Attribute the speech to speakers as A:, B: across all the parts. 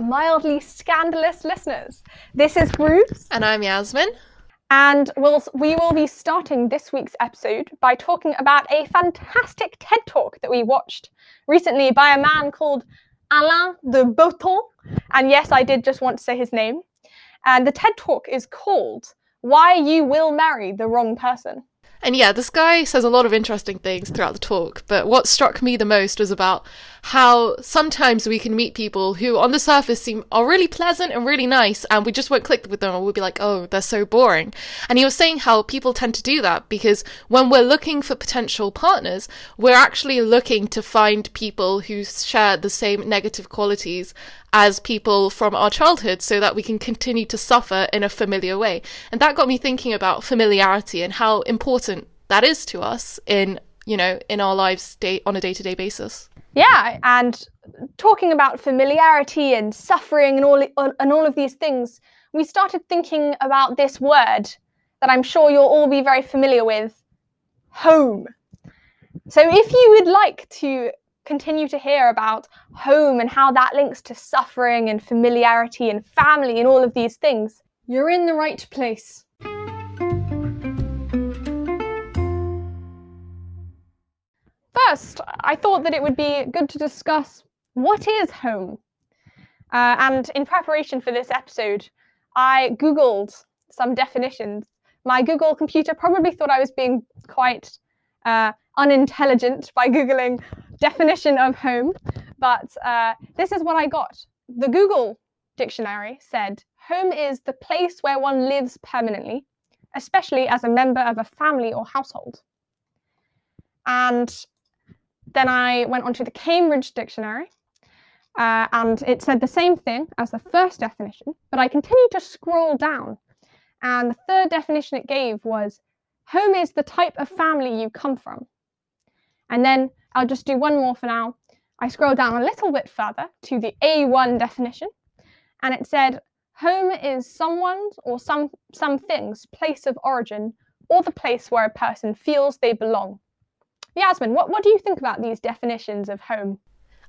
A: mildly scandalous listeners. This is Grooves.
B: And I'm Yasmin.
A: And we'll, we will be starting this week's episode by talking about a fantastic TED talk that we watched recently by a man called Alain de Botton. And yes, I did just want to say his name. And the TED talk is called Why You Will Marry the Wrong Person.
B: And yeah, this guy says a lot of interesting things throughout the talk, but what struck me the most was about how sometimes we can meet people who on the surface seem are really pleasant and really nice and we just won't click with them and we'll be like, oh, they're so boring. And he was saying how people tend to do that because when we're looking for potential partners, we're actually looking to find people who share the same negative qualities as people from our childhood so that we can continue to suffer in a familiar way. And that got me thinking about familiarity and how important that is to us in, you know, in our lives day- on a day-to-day basis.
A: Yeah, and talking about familiarity and suffering and all uh, and all of these things, we started thinking about this word that I'm sure you'll all be very familiar with, home. So if you would like to continue to hear about home and how that links to suffering and familiarity and family and all of these things, you're in the right place. First, I thought that it would be good to discuss what is home. Uh, and in preparation for this episode, I Googled some definitions. My Google computer probably thought I was being quite uh, unintelligent by Googling definition of home, but uh, this is what I got. The Google dictionary said home is the place where one lives permanently, especially as a member of a family or household. And then I went onto the Cambridge Dictionary, uh, and it said the same thing as the first definition, but I continued to scroll down. And the third definition it gave was home is the type of family you come from. And then I'll just do one more for now. I scroll down a little bit further to the A1 definition, and it said home is someone's or some something's place of origin or the place where a person feels they belong. Yasmin, what, what do you think about these definitions of home?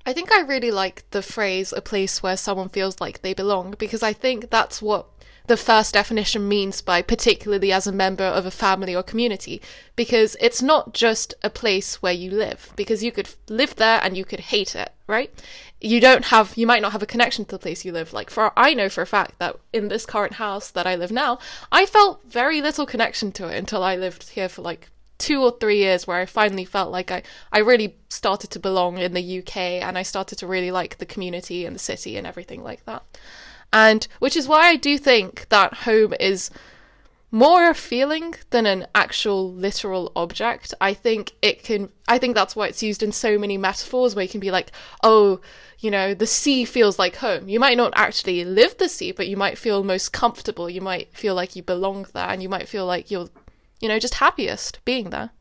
B: I think I really like the phrase a place where someone feels like they belong because I think that's what the first definition means by particularly as a member of a family or community because it's not just a place where you live because you could live there and you could hate it right you don't have you might not have a connection to the place you live like for i know for a fact that in this current house that i live now i felt very little connection to it until i lived here for like two or three years where I finally felt like I, I really started to belong in the UK and I started to really like the community and the city and everything like that. And which is why I do think that home is more a feeling than an actual literal object. I think it can I think that's why it's used in so many metaphors where you can be like, oh, you know, the sea feels like home. You might not actually live the sea, but you might feel most comfortable. You might feel like you belong there and you might feel like you're, you know, just happiest being there.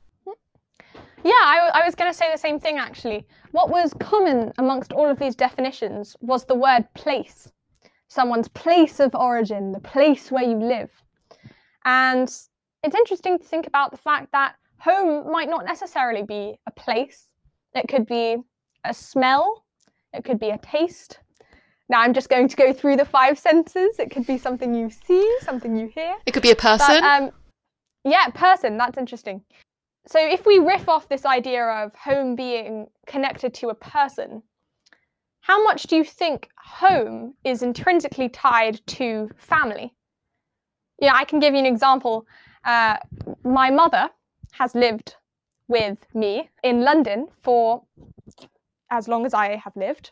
A: Yeah, I, I was going to say the same thing actually. What was common amongst all of these definitions was the word place someone's place of origin, the place where you live. And it's interesting to think about the fact that home might not necessarily be a place, it could be a smell, it could be a taste. Now I'm just going to go through the five senses. It could be something you see, something you hear.
B: It could be a person.
A: But, um, yeah, person. That's interesting. So if we riff off this idea of home being connected to a person, how much do you think home is intrinsically tied to family? Yeah, I can give you an example. Uh, my mother has lived with me in London for as long as I have lived.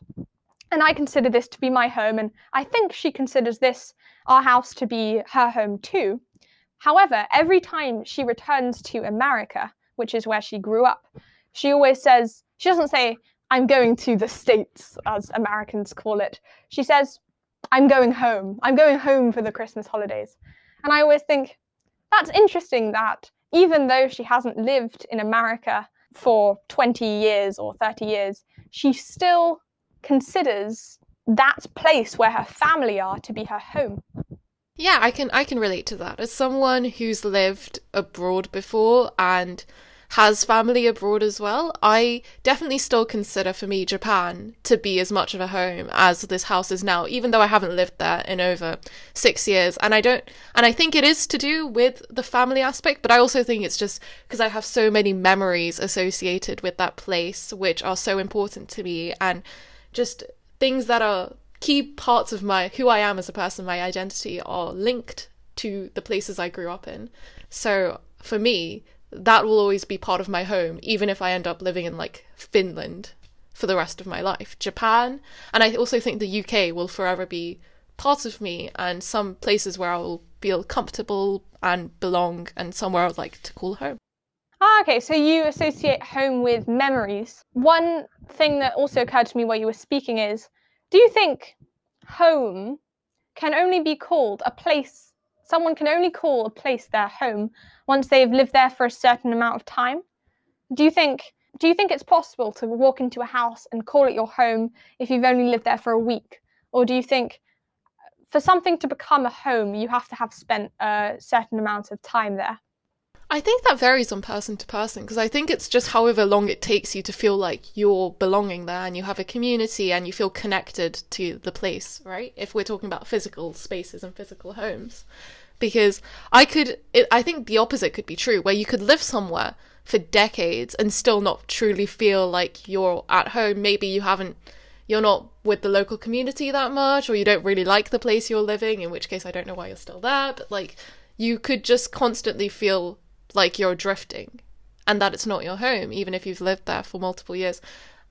A: And I consider this to be my home, and I think she considers this, our house, to be her home too. However, every time she returns to America, which is where she grew up, she always says, she doesn't say, I'm going to the States, as Americans call it. She says, I'm going home. I'm going home for the Christmas holidays. And I always think, that's interesting that even though she hasn't lived in America for 20 years or 30 years, she still considers that place where her family are to be her home.
B: Yeah, I can I can relate to that. As someone who's lived abroad before and has family abroad as well, I definitely still consider for me Japan to be as much of a home as this house is now, even though I haven't lived there in over six years. And I don't, and I think it is to do with the family aspect, but I also think it's just because I have so many memories associated with that place, which are so important to me, and just things that are key parts of my who I am as a person, my identity are linked to the places I grew up in. So for me, that will always be part of my home, even if I end up living in like Finland for the rest of my life. Japan, and I also think the UK will forever be part of me and some places where I will feel comfortable and belong and somewhere I'd like to call home.
A: Ah, okay, so you associate home with memories. One thing that also occurred to me while you were speaking is do you think home can only be called a place someone can only call a place their home once they've lived there for a certain amount of time. Do you think do you think it's possible to walk into a house and call it your home if you've only lived there for a week? Or do you think uh, for something to become a home, you have to have spent a certain amount of time there?
B: I think that varies on person to person because I think it's just however long it takes you to feel like you're belonging there and you have a community and you feel connected to the place, right? If we're talking about physical spaces and physical homes. Because I could, it, I think the opposite could be true, where you could live somewhere for decades and still not truly feel like you're at home. Maybe you haven't, you're not with the local community that much, or you don't really like the place you're living, in which case I don't know why you're still there, but like, you could just constantly feel like you're drifting and that it's not your home, even if you've lived there for multiple years.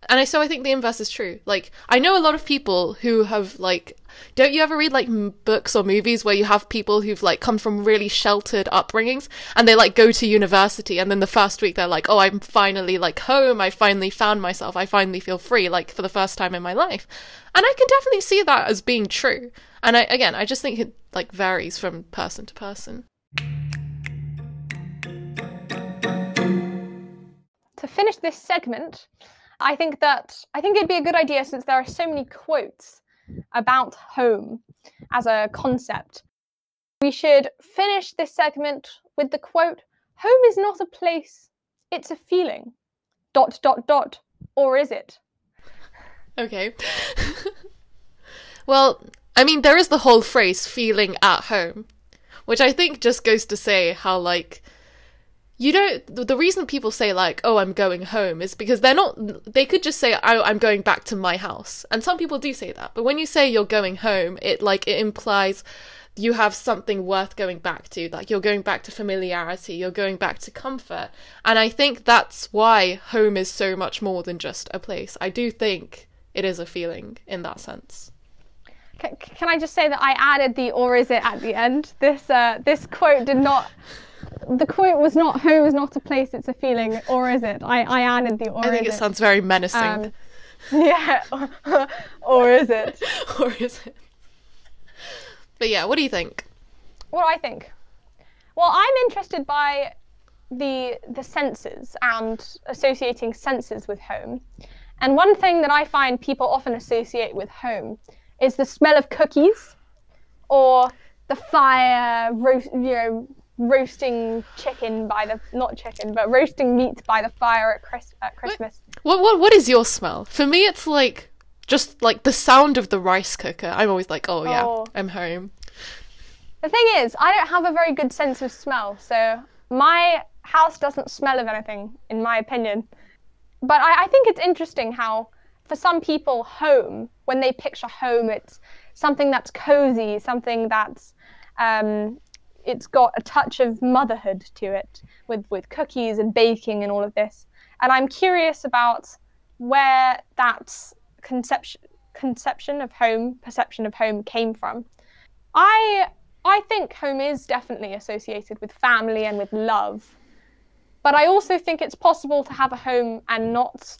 B: And I, so I think the inverse is true. Like, I know a lot of people who have, like, don't you ever read, like, m- books or movies where you have people who've, like, come from really sheltered upbringings and they, like, go to university and then the first week they're like, oh, I'm finally, like, home. I finally found myself. I finally feel free, like, for the first time in my life. And I can definitely see that as being true. And I, again, I just think it, like, varies from person to person.
A: Finish this segment, I think that I think it'd be a good idea since there are so many quotes about home as a concept. We should finish this segment with the quote Home is not a place, it's a feeling. Dot, dot, dot. Or is it?
B: Okay. well, I mean, there is the whole phrase feeling at home, which I think just goes to say how, like, you don't the reason people say like oh i'm going home is because they're not they could just say oh, i'm going back to my house. And some people do say that. But when you say you're going home it like it implies you have something worth going back to. Like you're going back to familiarity. You're going back to comfort. And i think that's why home is so much more than just a place. I do think it is a feeling in that sense.
A: Can, I just say that I added the or is it at the end? This uh, this quote did not the quote was not home is not a place, it's a feeling, or is it? I, I added the or
B: I think
A: it,
B: it sounds very menacing.
A: Um, yeah, or is it?
B: or is it? But yeah, what do you think?
A: What do I think? Well, I'm interested by the the senses and associating senses with home. And one thing that I find people often associate with home is the smell of cookies or the fire, roast, you know, roasting chicken by the not chicken, but roasting meat by the fire at, Chris, at Christmas.
B: What, what what is your smell? For me, it's like just like the sound of the rice cooker. I'm always like, oh yeah, oh. I'm home.
A: The thing is, I don't have a very good sense of smell, so my house doesn't smell of anything, in my opinion. But I, I think it's interesting how, for some people, home, when they picture home, it's something that's cozy, something that's um, it's got a touch of motherhood to it with with cookies and baking and all of this. And I'm curious about where that conception conception of home, perception of home came from. I I think home is definitely associated with family and with love. But I also think it's possible to have a home and not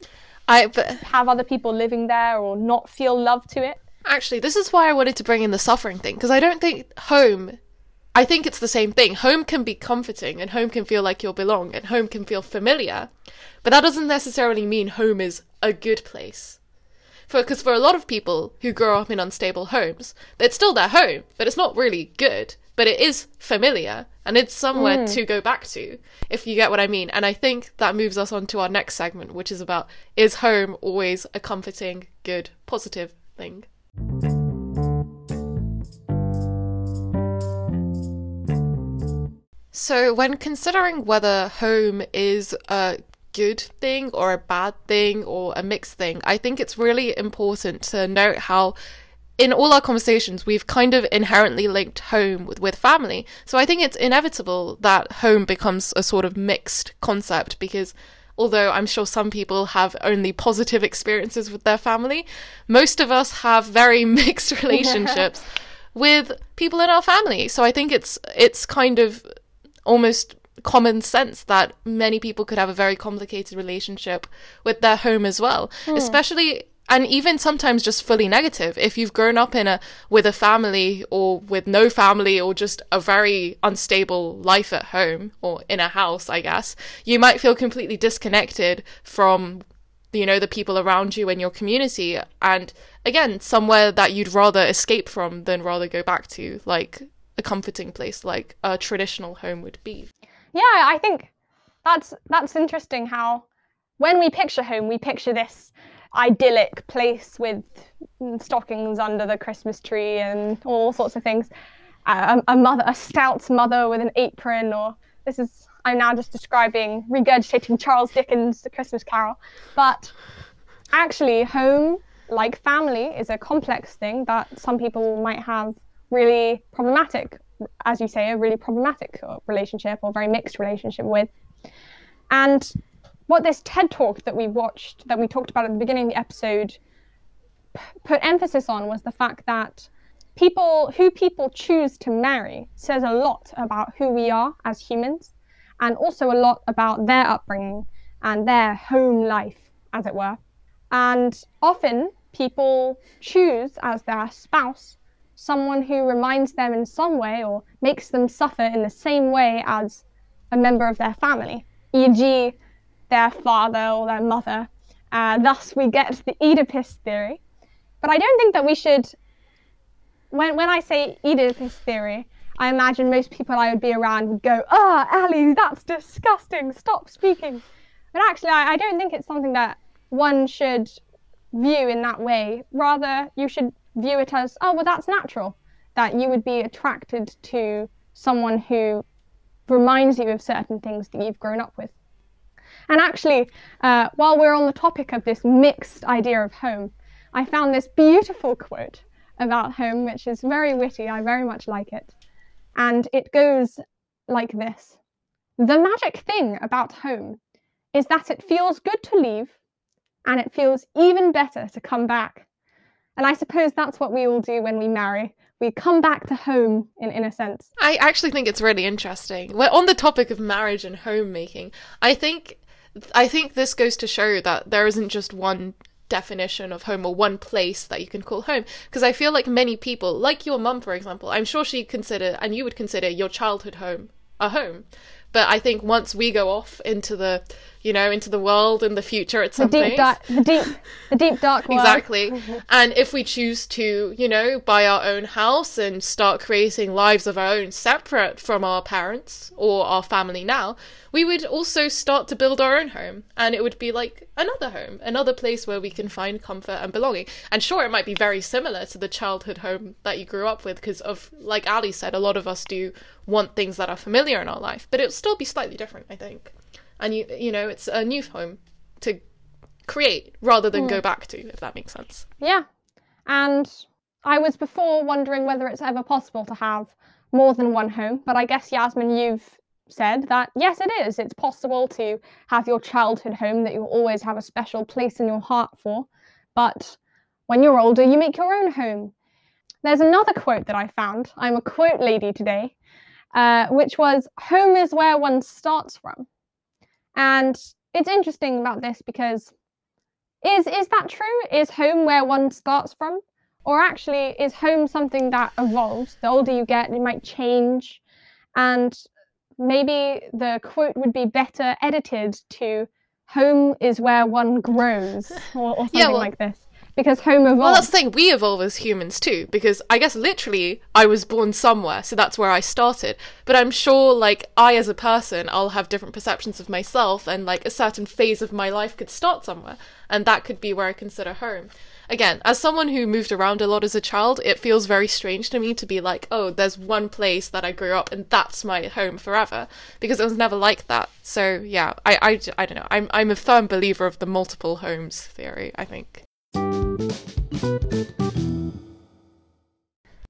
A: I, but... have other people living there or not feel love to it.
B: Actually, this is why I wanted to bring in the suffering thing because I don't think home I think it's the same thing. Home can be comforting and home can feel like you belong and home can feel familiar. But that doesn't necessarily mean home is a good place. Because for, for a lot of people who grow up in unstable homes, it's still their home, but it's not really good, but it is familiar and it's somewhere mm. to go back to, if you get what I mean. And I think that moves us on to our next segment, which is about is home always a comforting, good, positive thing? So, when considering whether home is a good thing or a bad thing or a mixed thing, I think it's really important to note how in all our conversations, we've kind of inherently linked home with, with family. So I think it's inevitable that home becomes a sort of mixed concept because although I'm sure some people have only positive experiences with their family, most of us have very mixed relationships with people in our family. So I think it's it's kind of almost common sense that many people could have a very complicated relationship with their home as well, mm. especially and even sometimes just fully negative. If you've grown up in a with a family or with no family or just a very unstable life at home or in a house i guess you might feel completely disconnected from you know the people around you and your community. And again somewhere that you'd rather escape from than rather go back to like a comforting place like a traditional home would be
A: yeah i think that's that's interesting how when we picture home we picture this idyllic place with stockings under the Christmas tree and all sorts of things. A, a, mother, a stout mother with an apron, or this is I'm now just describing regurgitating Charles Dickens' The Christmas Carol. But actually, home, like family, is a complex thing that some people might have really problematic, as you say, a really problematic relationship or very mixed relationship with. And what this TED talk that we watched, that we talked about at the beginning of the episode, put emphasis on was the fact that people, who people choose to marry, says a lot about who we are as humans, and also a lot about their upbringing and their home life, as it were. And often people choose as their spouse someone who reminds them in some way or makes them suffer in the same way as a member of their family, e.g., their father or their mother. Uh, thus, we get the Oedipus theory. But I don't think that we should. When, when I say Oedipus theory, I imagine most people I would be around would go, Ah, oh, Ali, that's disgusting, stop speaking. But actually, I, I don't think it's something that one should view in that way. Rather, you should view it as, oh, well, that's natural, that you would be attracted to someone who reminds you of certain things that you've grown up with. And actually, uh, while we're on the topic of this mixed idea of home, I found this beautiful quote about home, which is very witty. I very much like it. And it goes like this The magic thing about home is that it feels good to leave and it feels even better to come back. And I suppose that's what we all do when we marry. We come back to home in, in a sense.
B: I actually think it's really interesting. We're on the topic of marriage and homemaking. I think I think this goes to show that there isn't just one definition of home or one place that you can call home because i feel like many people like your mum for example i'm sure she'd consider and you would consider your childhood home a home but i think once we go off into the you know, into the world in the future at some
A: the deep, dark, the deep, the deep dark world.
B: exactly. and if we choose to, you know, buy our own house and start creating lives of our own separate from our parents or our family now, we would also start to build our own home, and it would be like another home, another place where we can find comfort and belonging. And sure, it might be very similar to the childhood home that you grew up with, because of, like Ali said, a lot of us do want things that are familiar in our life, but it'll still be slightly different, I think and you you know it's a new home to create rather than mm. go back to if that makes sense.
A: Yeah. And i was before wondering whether it's ever possible to have more than one home but i guess yasmin you've said that yes it is. It's possible to have your childhood home that you'll always have a special place in your heart for but when you're older you make your own home. There's another quote that i found. I'm a quote lady today uh, which was home is where one starts from and it's interesting about this because is is that true? Is home where one starts from? Or actually is home something that evolves? The older you get, it might change. And maybe the quote would be better edited to home is where one grows or, or something yeah, well, like this. Because home evolved.
B: Well, that's the thing. We evolve as humans too, because I guess literally I was born somewhere, so that's where I started. But I'm sure, like, I as a person, I'll have different perceptions of myself, and like a certain phase of my life could start somewhere, and that could be where I consider home. Again, as someone who moved around a lot as a child, it feels very strange to me to be like, oh, there's one place that I grew up and that's my home forever, because it was never like that. So yeah, I, I, I don't know. I'm, I'm a firm believer of the multiple homes theory, I think.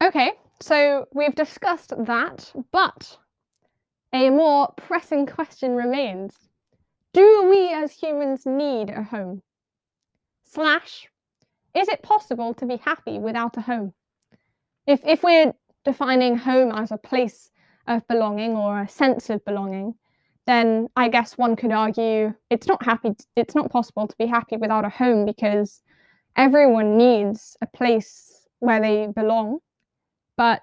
A: Okay, so we've discussed that, but a more pressing question remains. Do we as humans need a home? Slash, is it possible to be happy without a home? If, if we're defining home as a place of belonging or a sense of belonging, then I guess one could argue it's not happy it's not possible to be happy without a home because everyone needs a place where they belong. But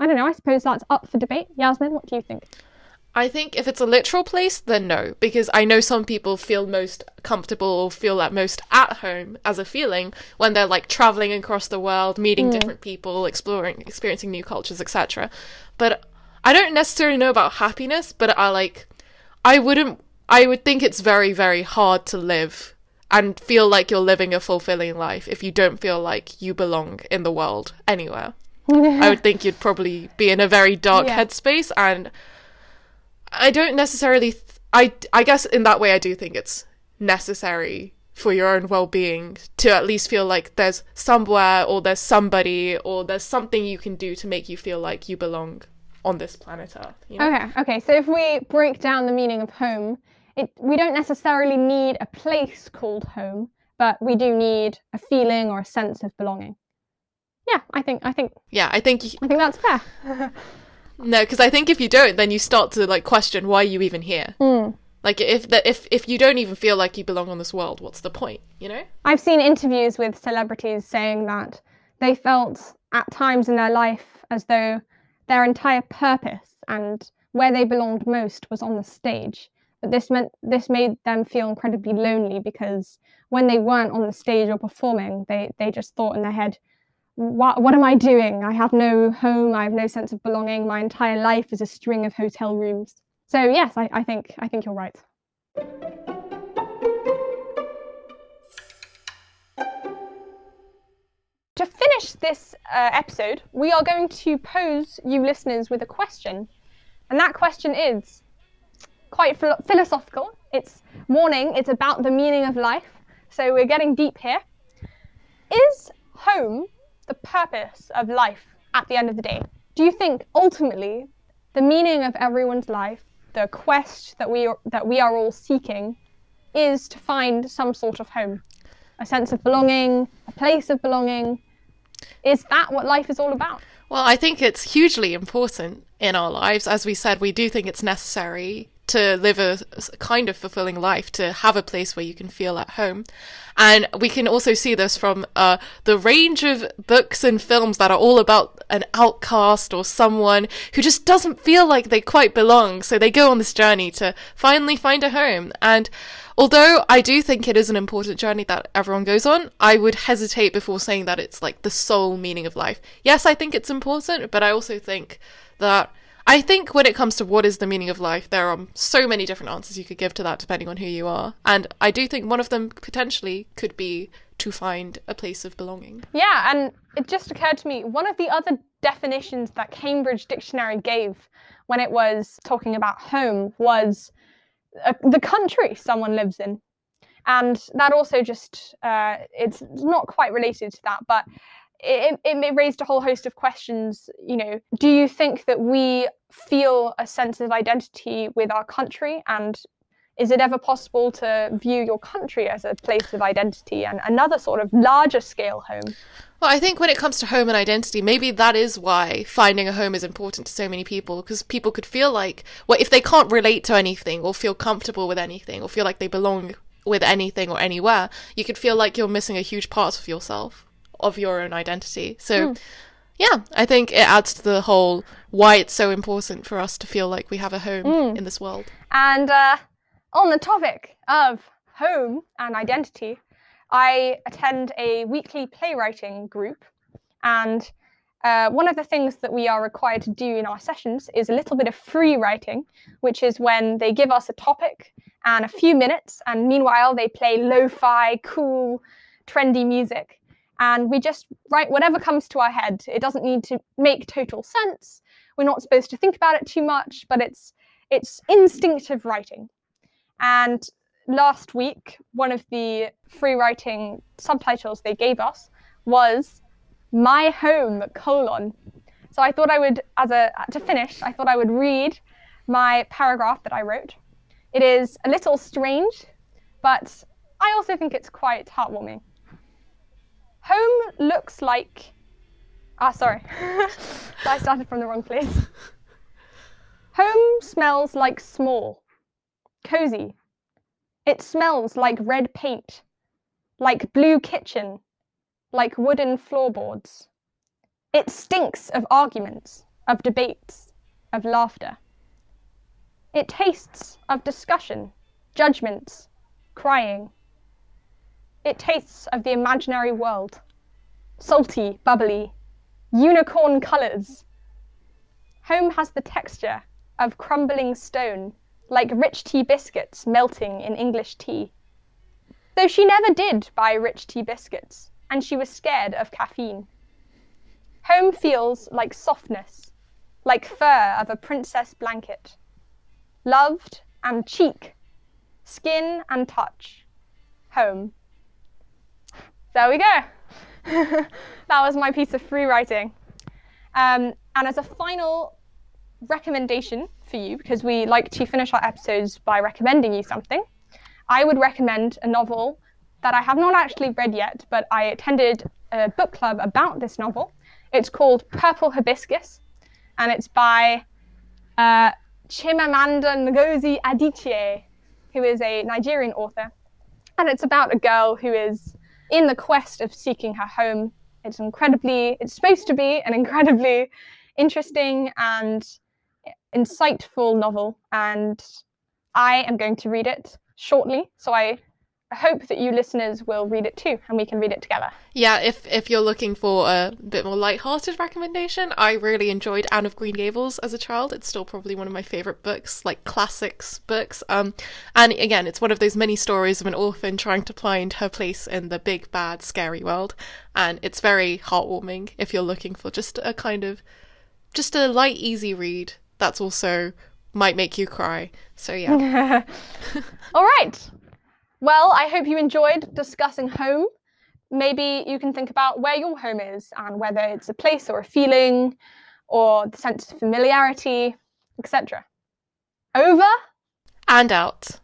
A: I don't know, I suppose that's up for debate. Yasmin, what do you think?
B: I think if it's a literal place, then no, because I know some people feel most comfortable or feel at most at home as a feeling when they're like traveling across the world, meeting mm. different people, exploring, experiencing new cultures, etc. But I don't necessarily know about happiness, but I like, I wouldn't, I would think it's very, very hard to live and feel like you're living a fulfilling life if you don't feel like you belong in the world anywhere. I would think you'd probably be in a very dark yeah. headspace and I don't necessarily. Th- I I guess in that way, I do think it's necessary for your own well-being to at least feel like there's somewhere or there's somebody or there's something you can do to make you feel like you belong on this planet Earth. You
A: know? Okay, okay. So if we break down the meaning of home, it we don't necessarily need a place called home, but we do need a feeling or a sense of belonging. Yeah, I think I think.
B: Yeah, I think.
A: I think that's fair.
B: No, because I think if you don't, then you start to like question why you even here.
A: Mm.
B: Like if that if if you don't even feel like you belong on this world, what's the point? You know.
A: I've seen interviews with celebrities saying that they felt at times in their life as though their entire purpose and where they belonged most was on the stage. This meant this made them feel incredibly lonely because when they weren't on the stage or performing, they they just thought in their head, what, what am I doing? I have no home, I have no sense of belonging. My entire life is a string of hotel rooms. So yes, I, I think I think you're right. To finish this uh, episode, we are going to pose you listeners with a question. And that question is quite philo- philosophical. It's morning, it's about the meaning of life. So we're getting deep here. Is home the purpose of life at the end of the day? Do you think ultimately the meaning of everyone's life, the quest that we are, that we are all seeking, is to find some sort of home, a sense of belonging, a place of belonging? Is that what life is all about?
B: Well, I think it's hugely important in our lives. As we said, we do think it's necessary to live a kind of fulfilling life, to have a place where you can feel at home. And we can also see this from uh, the range of books and films that are all about an outcast or someone who just doesn't feel like they quite belong. So they go on this journey to finally find a home. And although I do think it is an important journey that everyone goes on, I would hesitate before saying that it's like the sole meaning of life. Yes, I think it's important, but I also think that I think when it comes to what is the meaning of life, there are so many different answers you could give to that depending on who you are. And I do think one of them potentially could be to find a place of belonging.
A: Yeah, and it just occurred to me one of the other definitions that Cambridge Dictionary gave when it was talking about home was uh, the country someone lives in. And that also just, uh, it's not quite related to that, but it, it raised a whole host of questions. You know, do you think that we feel a sense of identity with our country? And is it ever possible to view your country as a place of identity and another sort of larger scale home?
B: Well, I think when it comes to home and identity, maybe that is why finding a home is important to so many people because people could feel like, well, if they can't relate to anything or feel comfortable with anything or feel like they belong with anything or anywhere, you could feel like you're missing a huge part of yourself of your own identity. So, mm. yeah, I think it adds to the whole why it's so important for us to feel like we have a home mm. in this world.
A: And uh, on the topic of home and identity, I attend a weekly playwriting group, and uh, one of the things that we are required to do in our sessions is a little bit of free writing, which is when they give us a topic and a few minutes, and meanwhile they play lo fi, cool, trendy music. And we just write whatever comes to our head. It doesn't need to make total sense. We're not supposed to think about it too much, but it's it's instinctive writing. And last week, one of the free writing subtitles they gave us was "My Home: colon." So I thought I would, as a to finish, I thought I would read my paragraph that I wrote. It is a little strange, but I also think it's quite heartwarming. Home looks like. Ah, sorry. I started from the wrong place. Home smells like small, cozy. It smells like red paint, like blue kitchen, like wooden floorboards. It stinks of arguments, of debates, of laughter. It tastes of discussion, judgments, crying. It tastes of the imaginary world, salty, bubbly, unicorn colours. Home has the texture of crumbling stone, like rich tea biscuits melting in English tea. Though she never did buy rich tea biscuits, and she was scared of caffeine. Home feels like softness, like fur of a princess blanket. Loved and cheek, skin and touch. Home. There we go. that was my piece of free writing. Um, and as a final recommendation for you, because we like to finish our episodes by recommending you something, I would recommend a novel that I have not actually read yet, but I attended a book club about this novel. It's called Purple Hibiscus, and it's by uh, Chimamanda Ngozi Adichie, who is a Nigerian author. And it's about a girl who is in the quest of seeking her home. It's incredibly, it's supposed to be an incredibly interesting and insightful novel, and I am going to read it shortly. So I hope that you listeners will read it too, and we can read it together.
B: Yeah, if if you're looking for a bit more light-hearted recommendation, I really enjoyed Anne of Green Gables as a child. It's still probably one of my favorite books, like classics books. Um, and again, it's one of those many stories of an orphan trying to find her place in the big, bad, scary world, and it's very heartwarming if you're looking for just a kind of just a light, easy read that's also might make you cry. So yeah.
A: All right. Well, I hope you enjoyed discussing home. Maybe you can think about where your home is and whether it's a place or a feeling or the sense of familiarity, etc. Over
B: and out.